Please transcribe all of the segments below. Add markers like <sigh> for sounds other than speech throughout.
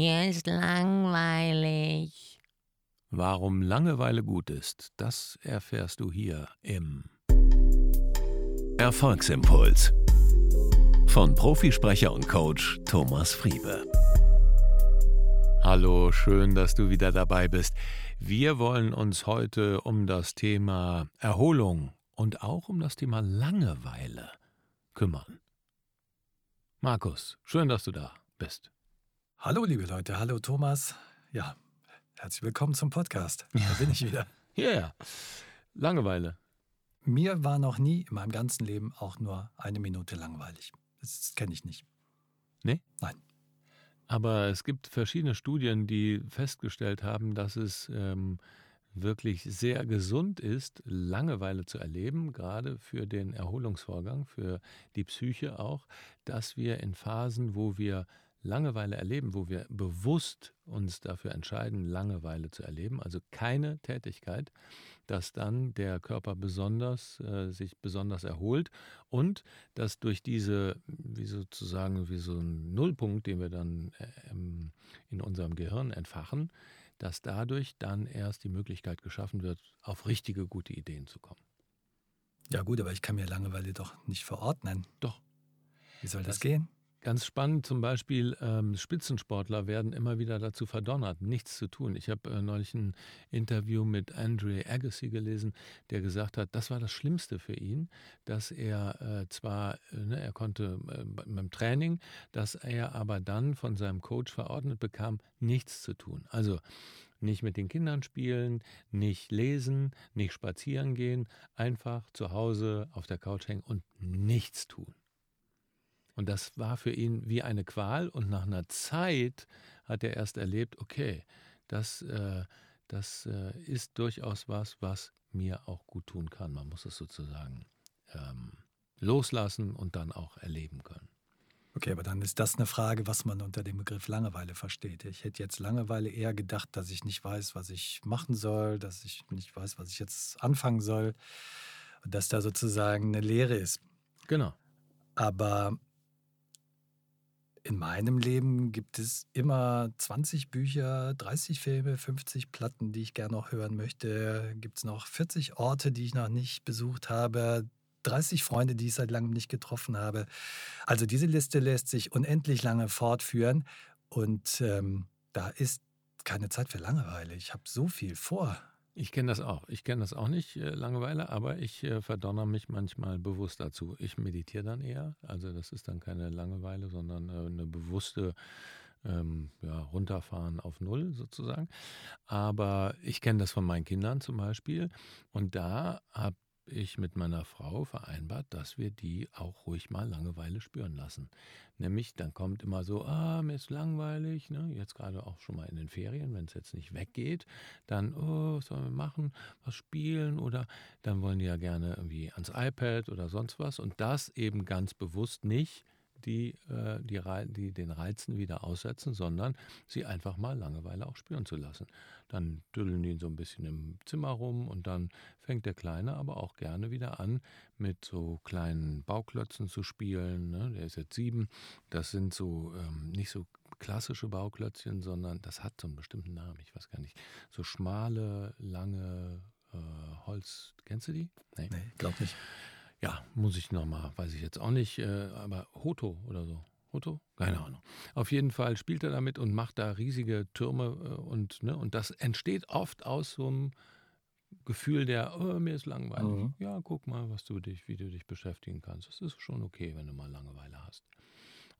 Mir ist langweilig. Warum Langeweile gut ist, das erfährst du hier im Erfolgsimpuls von Profisprecher und Coach Thomas Friebe. Hallo, schön, dass du wieder dabei bist. Wir wollen uns heute um das Thema Erholung und auch um das Thema Langeweile kümmern. Markus, schön, dass du da bist. Hallo, liebe Leute. Hallo, Thomas. Ja, herzlich willkommen zum Podcast. Da bin ich wieder. <laughs> Ja, yeah. Langeweile. Mir war noch nie in meinem ganzen Leben auch nur eine Minute langweilig. Das kenne ich nicht. Nee? Nein. Aber es gibt verschiedene Studien, die festgestellt haben, dass es ähm, wirklich sehr gesund ist, Langeweile zu erleben, gerade für den Erholungsvorgang, für die Psyche auch, dass wir in Phasen, wo wir Langeweile erleben, wo wir bewusst uns dafür entscheiden, Langeweile zu erleben, also keine Tätigkeit, dass dann der Körper besonders äh, sich besonders erholt und dass durch diese, wie sozusagen wie so ein Nullpunkt, den wir dann äh, in unserem Gehirn entfachen, dass dadurch dann erst die Möglichkeit geschaffen wird, auf richtige gute Ideen zu kommen. Ja gut, aber ich kann mir Langeweile doch nicht verordnen. Doch. Wie soll das, das gehen? Ganz spannend zum Beispiel, ähm, Spitzensportler werden immer wieder dazu verdonnert, nichts zu tun. Ich habe äh, neulich ein Interview mit Andre Agassi gelesen, der gesagt hat, das war das Schlimmste für ihn, dass er äh, zwar, äh, ne, er konnte äh, beim Training, dass er aber dann von seinem Coach verordnet bekam, nichts zu tun. Also nicht mit den Kindern spielen, nicht lesen, nicht spazieren gehen, einfach zu Hause auf der Couch hängen und nichts tun. Und das war für ihn wie eine Qual. Und nach einer Zeit hat er erst erlebt, okay, das, äh, das äh, ist durchaus was, was mir auch gut tun kann. Man muss es sozusagen ähm, loslassen und dann auch erleben können. Okay, aber dann ist das eine Frage, was man unter dem Begriff Langeweile versteht. Ich hätte jetzt Langeweile eher gedacht, dass ich nicht weiß, was ich machen soll, dass ich nicht weiß, was ich jetzt anfangen soll und dass da sozusagen eine Lehre ist. Genau. Aber in meinem Leben gibt es immer 20 Bücher, 30 Filme, 50 Platten, die ich gerne noch hören möchte. Gibt es noch 40 Orte, die ich noch nicht besucht habe, 30 Freunde, die ich seit langem nicht getroffen habe. Also diese Liste lässt sich unendlich lange fortführen und ähm, da ist keine Zeit für Langeweile. Ich habe so viel vor. Ich kenne das auch. Ich kenne das auch nicht, äh, Langeweile, aber ich äh, verdonner mich manchmal bewusst dazu. Ich meditiere dann eher. Also das ist dann keine Langeweile, sondern äh, eine bewusste ähm, ja, runterfahren auf Null sozusagen. Aber ich kenne das von meinen Kindern zum Beispiel. Und da habe ich mit meiner Frau vereinbart, dass wir die auch ruhig mal Langeweile spüren lassen. Nämlich, dann kommt immer so, ah, mir ist langweilig, ne? jetzt gerade auch schon mal in den Ferien, wenn es jetzt nicht weggeht, dann, oh, was sollen wir machen, was spielen oder dann wollen die ja gerne irgendwie ans iPad oder sonst was und das eben ganz bewusst nicht die, äh, die, die den Reizen wieder aussetzen, sondern sie einfach mal Langeweile auch spüren zu lassen. Dann düddeln die so ein bisschen im Zimmer rum und dann fängt der Kleine aber auch gerne wieder an, mit so kleinen Bauklötzen zu spielen. Ne? Der ist jetzt sieben. Das sind so ähm, nicht so klassische Bauklötzchen, sondern das hat so einen bestimmten Namen. Ich weiß gar nicht. So schmale, lange äh, Holz. Kennst du die? Nee, nee glaub nicht. Ja, muss ich nochmal, weiß ich jetzt auch nicht, äh, aber Hoto oder so. Hoto? Keine Ahnung. Auf jeden Fall spielt er damit und macht da riesige Türme äh, und, ne, und das entsteht oft aus so einem Gefühl der, oh, mir ist langweilig. Mhm. Ja, guck mal, was du dich, wie du dich beschäftigen kannst. Das ist schon okay, wenn du mal Langeweile hast.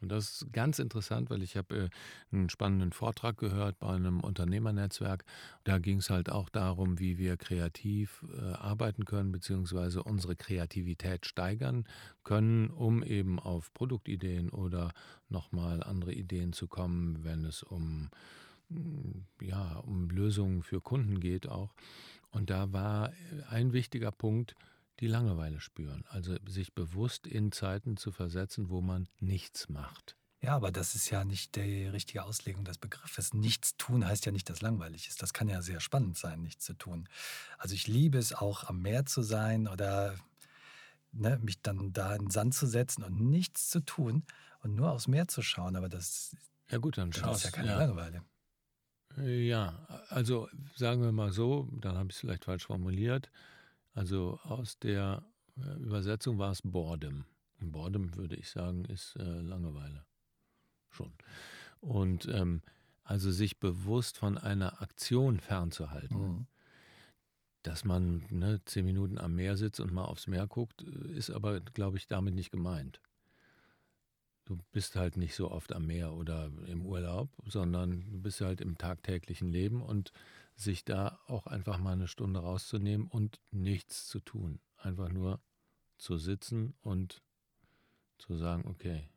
Und das ist ganz interessant, weil ich habe äh, einen spannenden Vortrag gehört bei einem Unternehmernetzwerk. Da ging es halt auch darum, wie wir kreativ äh, arbeiten können, beziehungsweise unsere Kreativität steigern können, um eben auf Produktideen oder nochmal andere Ideen zu kommen, wenn es um mm, ja, um Lösungen für Kunden geht auch. Und da war ein wichtiger Punkt, die Langeweile spüren. Also sich bewusst in Zeiten zu versetzen, wo man nichts macht. Ja, aber das ist ja nicht die richtige Auslegung des Begriffes. Nichts tun heißt ja nicht, dass langweilig ist. Das kann ja sehr spannend sein, nichts zu tun. Also ich liebe es auch am Meer zu sein oder ne, mich dann da in den Sand zu setzen und nichts zu tun und nur aufs Meer zu schauen. Aber das Ja gut, dann schaust ist ja keine ja. Langeweile. Ja, also sagen wir mal so, dann habe ich es vielleicht falsch formuliert. Also aus der äh, Übersetzung war es Boredom. Und Boredom würde ich sagen, ist äh, Langeweile. Schon. Und ähm, also sich bewusst von einer Aktion fernzuhalten. Mhm. Dass man ne, zehn Minuten am Meer sitzt und mal aufs Meer guckt, äh, ist aber, glaube ich, damit nicht gemeint. Du bist halt nicht so oft am Meer oder im Urlaub, sondern du bist halt im tagtäglichen Leben und sich da auch einfach mal eine Stunde rauszunehmen und nichts zu tun. Einfach nur zu sitzen und zu sagen, okay,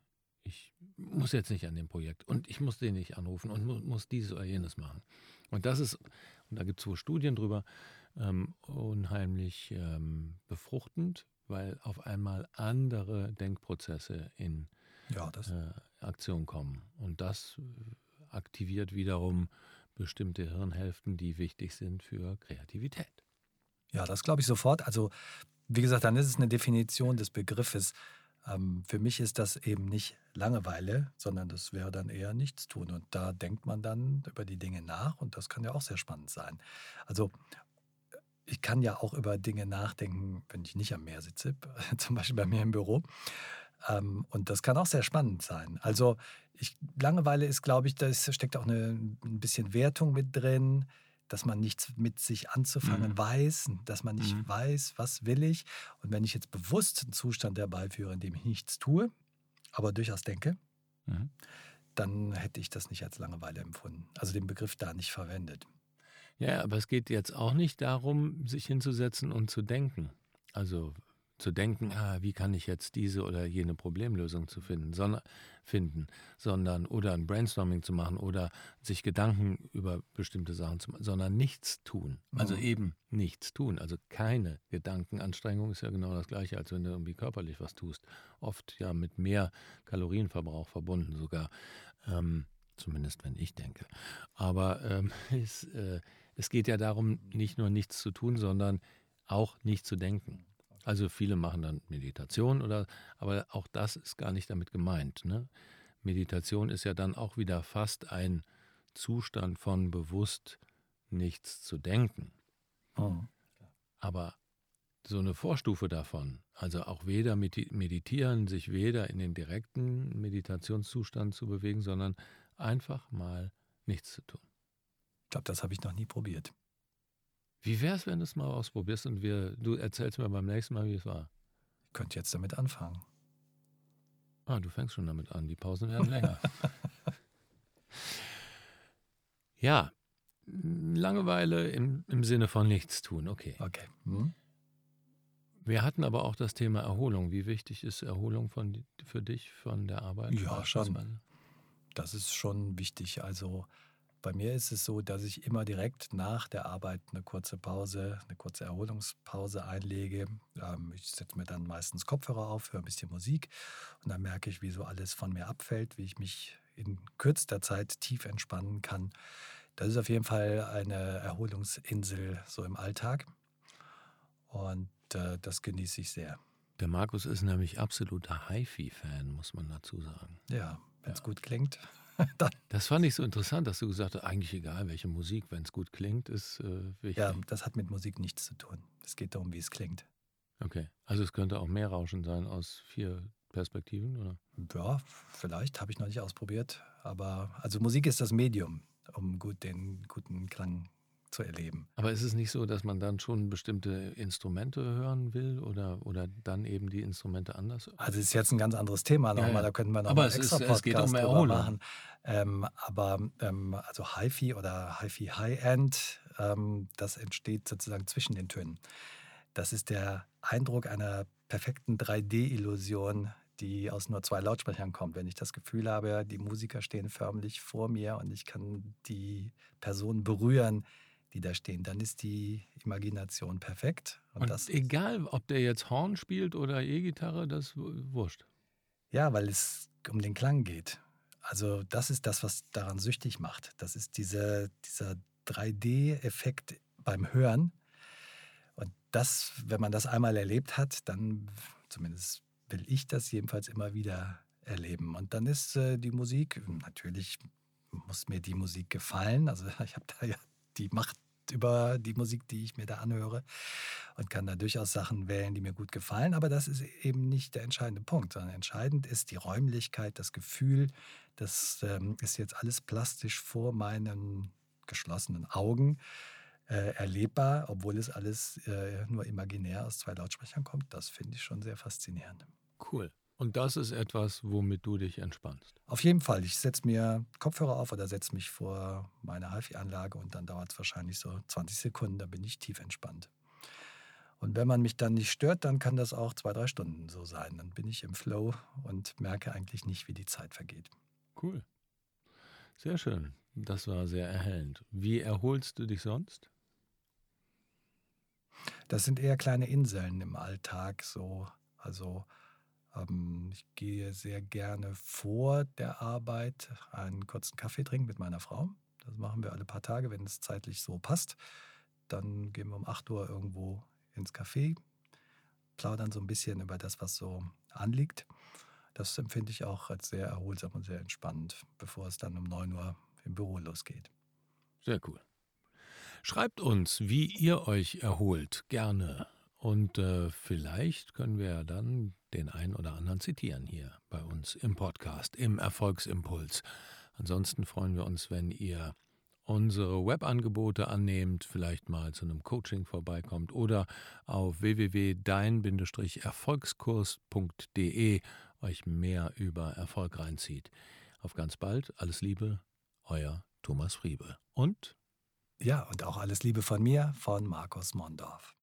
ich muss jetzt nicht an dem Projekt und ich muss den nicht anrufen und mu muss dieses oder jenes machen. Und das ist, und da gibt es wohl Studien drüber, ähm, unheimlich ähm, befruchtend, weil auf einmal andere Denkprozesse in Ja, äh, Aktion kommen. Und das aktiviert wiederum bestimmte Hirnhälften, die wichtig sind für Kreativität. ja, das glaube ich sofort. Also, wie gesagt, dann ist es eine Definition des Begriffes. Ähm, für mich ist das eben nicht Langeweile, sondern das wäre dann eher Nichtstun. Und da denkt man dann über die Dinge nach und das kann ja auch sehr spannend sein. Also, ich kann ja auch über Dinge nachdenken, wenn ich nicht am Meer sitze, <laughs> zum Beispiel bei mir im Büro. Ähm, und das kann auch sehr spannend sein. Also ich, Langeweile ist, glaube ich, da steckt auch eine, ein bisschen Wertung mit drin, dass man nichts mit sich anzufangen Mhm. weiß, dass man nicht Mhm. weiß, was will ich. Und wenn ich jetzt bewusst einen Zustand herbeiführe, in dem ich nichts tue, aber durchaus denke, Mhm. dann hätte ich das nicht als Langeweile empfunden. Also den Begriff da nicht verwendet. Ja, aber es geht jetzt auch nicht darum, sich hinzusetzen und zu denken. Also zu denken, ah, wie kann ich jetzt diese oder jene Problemlösung zu finden, sondern, finden, sondern oder ein Brainstorming zu machen oder sich Gedanken über bestimmte Sachen zu machen, sondern nichts tun. Also Mhm. eben nichts tun. Also keine Gedankenanstrengung ist ja genau das gleiche, als wenn du irgendwie körperlich was tust. Oft ja mit mehr Kalorienverbrauch verbunden sogar. Ähm, zumindest wenn ich denke. Aber ähm, <laughs> es, äh, es geht ja darum, nicht nur nichts zu tun, sondern auch nicht zu denken. Also viele machen dann Meditation oder, aber auch das ist gar nicht damit gemeint. Ne? Meditation ist ja dann auch wieder fast ein Zustand von bewusst nichts zu denken. Mhm. Aber so eine Vorstufe davon, also auch weder medi- meditieren, sich weder in den direkten Meditationszustand zu bewegen, sondern einfach mal nichts zu tun. Ich glaube, das habe ich noch nie probiert. Wie wäre es, wenn du es mal ausprobierst und wir, du erzählst mir beim nächsten Mal, wie es war? Ich könnte jetzt damit anfangen. Ah, du fängst schon damit an, die Pausen werden länger. <laughs> ja, Langeweile im, im Sinne von nichts tun, okay. Okay. Mhm. Wir hatten aber auch das Thema Erholung. Wie wichtig ist Erholung von, für dich von der Arbeit? Ja, schon. Das ist schon wichtig. Also bei mir ist es so, dass ich immer direkt nach der Arbeit eine kurze Pause, eine kurze Erholungspause einlege. Ähm, ich setze mir dann meistens Kopfhörer auf, höre ein bisschen Musik und dann merke ich, wie so alles von mir abfällt, wie ich mich in kürzester Zeit tief entspannen kann. Das ist auf jeden Fall eine Erholungsinsel so im Alltag und äh, das genieße ich sehr. Der Markus ist nämlich absoluter HiFi-Fan, muss man dazu sagen. Ja, wenn es Ja. gut klingt, <laughs> Das fand ich so interessant, dass du gesagt hast, eigentlich egal, welche Musik, wenn es gut klingt, ist äh, wichtig. ja, das hat mit Musik nichts zu tun. Es geht darum, wie es klingt. Okay, also es könnte auch mehr Rauschen sein aus vier Perspektiven, oder? Ja, vielleicht habe ich noch nicht ausprobiert, aber also Musik ist das Medium, um gut den guten Klang zu erleben. Aber ist es nicht so, dass man dann schon bestimmte Instrumente hören will oder, oder dann eben die Instrumente anders? Also es ist jetzt ein ganz anderes Thema Ja, nochmal, ja. da könnten wir noch Aber mal es einen ist- extra es um Podcast machen. Ähm, aber ähm, also HiFi oder HiFi High-End, ähm, das entsteht sozusagen zwischen den Tönen. Das ist der Eindruck einer perfekten 3D-Illusion, die aus nur zwei Lautsprechern kommt. Wenn ich das Gefühl habe, die Musiker stehen förmlich vor mir und ich kann die Person berühren, die da stehen, dann ist die Imagination perfekt. Und, Und das, egal, ob der jetzt Horn spielt oder E-Gitarre, das ist wurscht. ja, weil es um den Klang geht. Also das ist das, was daran süchtig macht. Das ist diese, dieser 3D-Effekt beim Hören. Und das, wenn man das einmal erlebt hat, dann, zumindest will ich das jedenfalls immer wieder erleben. Und dann ist äh, die Musik, natürlich muss mir die Musik gefallen. Also <laughs> ich habe da ja die Macht über die Musik, die ich mir da anhöre und kann da durchaus Sachen wählen, die mir gut gefallen. Aber das ist eben nicht der entscheidende Punkt, sondern entscheidend ist die Räumlichkeit, das Gefühl, das ähm, ist jetzt alles plastisch vor meinen geschlossenen Augen äh, erlebbar, obwohl es alles äh, nur imaginär aus zwei Lautsprechern kommt. Das finde ich schon sehr faszinierend. Cool. Und das ist etwas, womit du dich entspannst. Auf jeden Fall. Ich setze mir Kopfhörer auf oder setze mich vor meine HiFi-Anlage und dann dauert es wahrscheinlich so 20 Sekunden, da bin ich tief entspannt. Und wenn man mich dann nicht stört, dann kann das auch zwei, drei Stunden so sein. Dann bin ich im Flow und merke eigentlich nicht, wie die Zeit vergeht. Cool. Sehr schön. Das war sehr erhellend. Wie erholst du dich sonst? Das sind eher kleine Inseln im Alltag, so. Also ich gehe sehr gerne vor der Arbeit einen kurzen Kaffee trinken mit meiner Frau. Das machen wir alle paar Tage, wenn es zeitlich so passt. Dann gehen wir um 8 Uhr irgendwo ins Café, plaudern so ein bisschen über das, was so anliegt. Das empfinde ich auch als sehr erholsam und sehr entspannend, bevor es dann um 9 Uhr im Büro losgeht. Sehr cool. Schreibt uns, wie ihr euch erholt, gerne. Und äh, vielleicht können wir dann den einen oder anderen zitieren hier bei uns im Podcast, im Erfolgsimpuls. Ansonsten freuen wir uns, wenn ihr unsere Webangebote annehmt, vielleicht mal zu einem Coaching vorbeikommt oder auf www.dein-erfolgskurs.de euch mehr über Erfolg reinzieht. Auf ganz bald, alles Liebe, euer Thomas Friebe. Und? Ja, und auch alles Liebe von mir, von Markus Mondorf.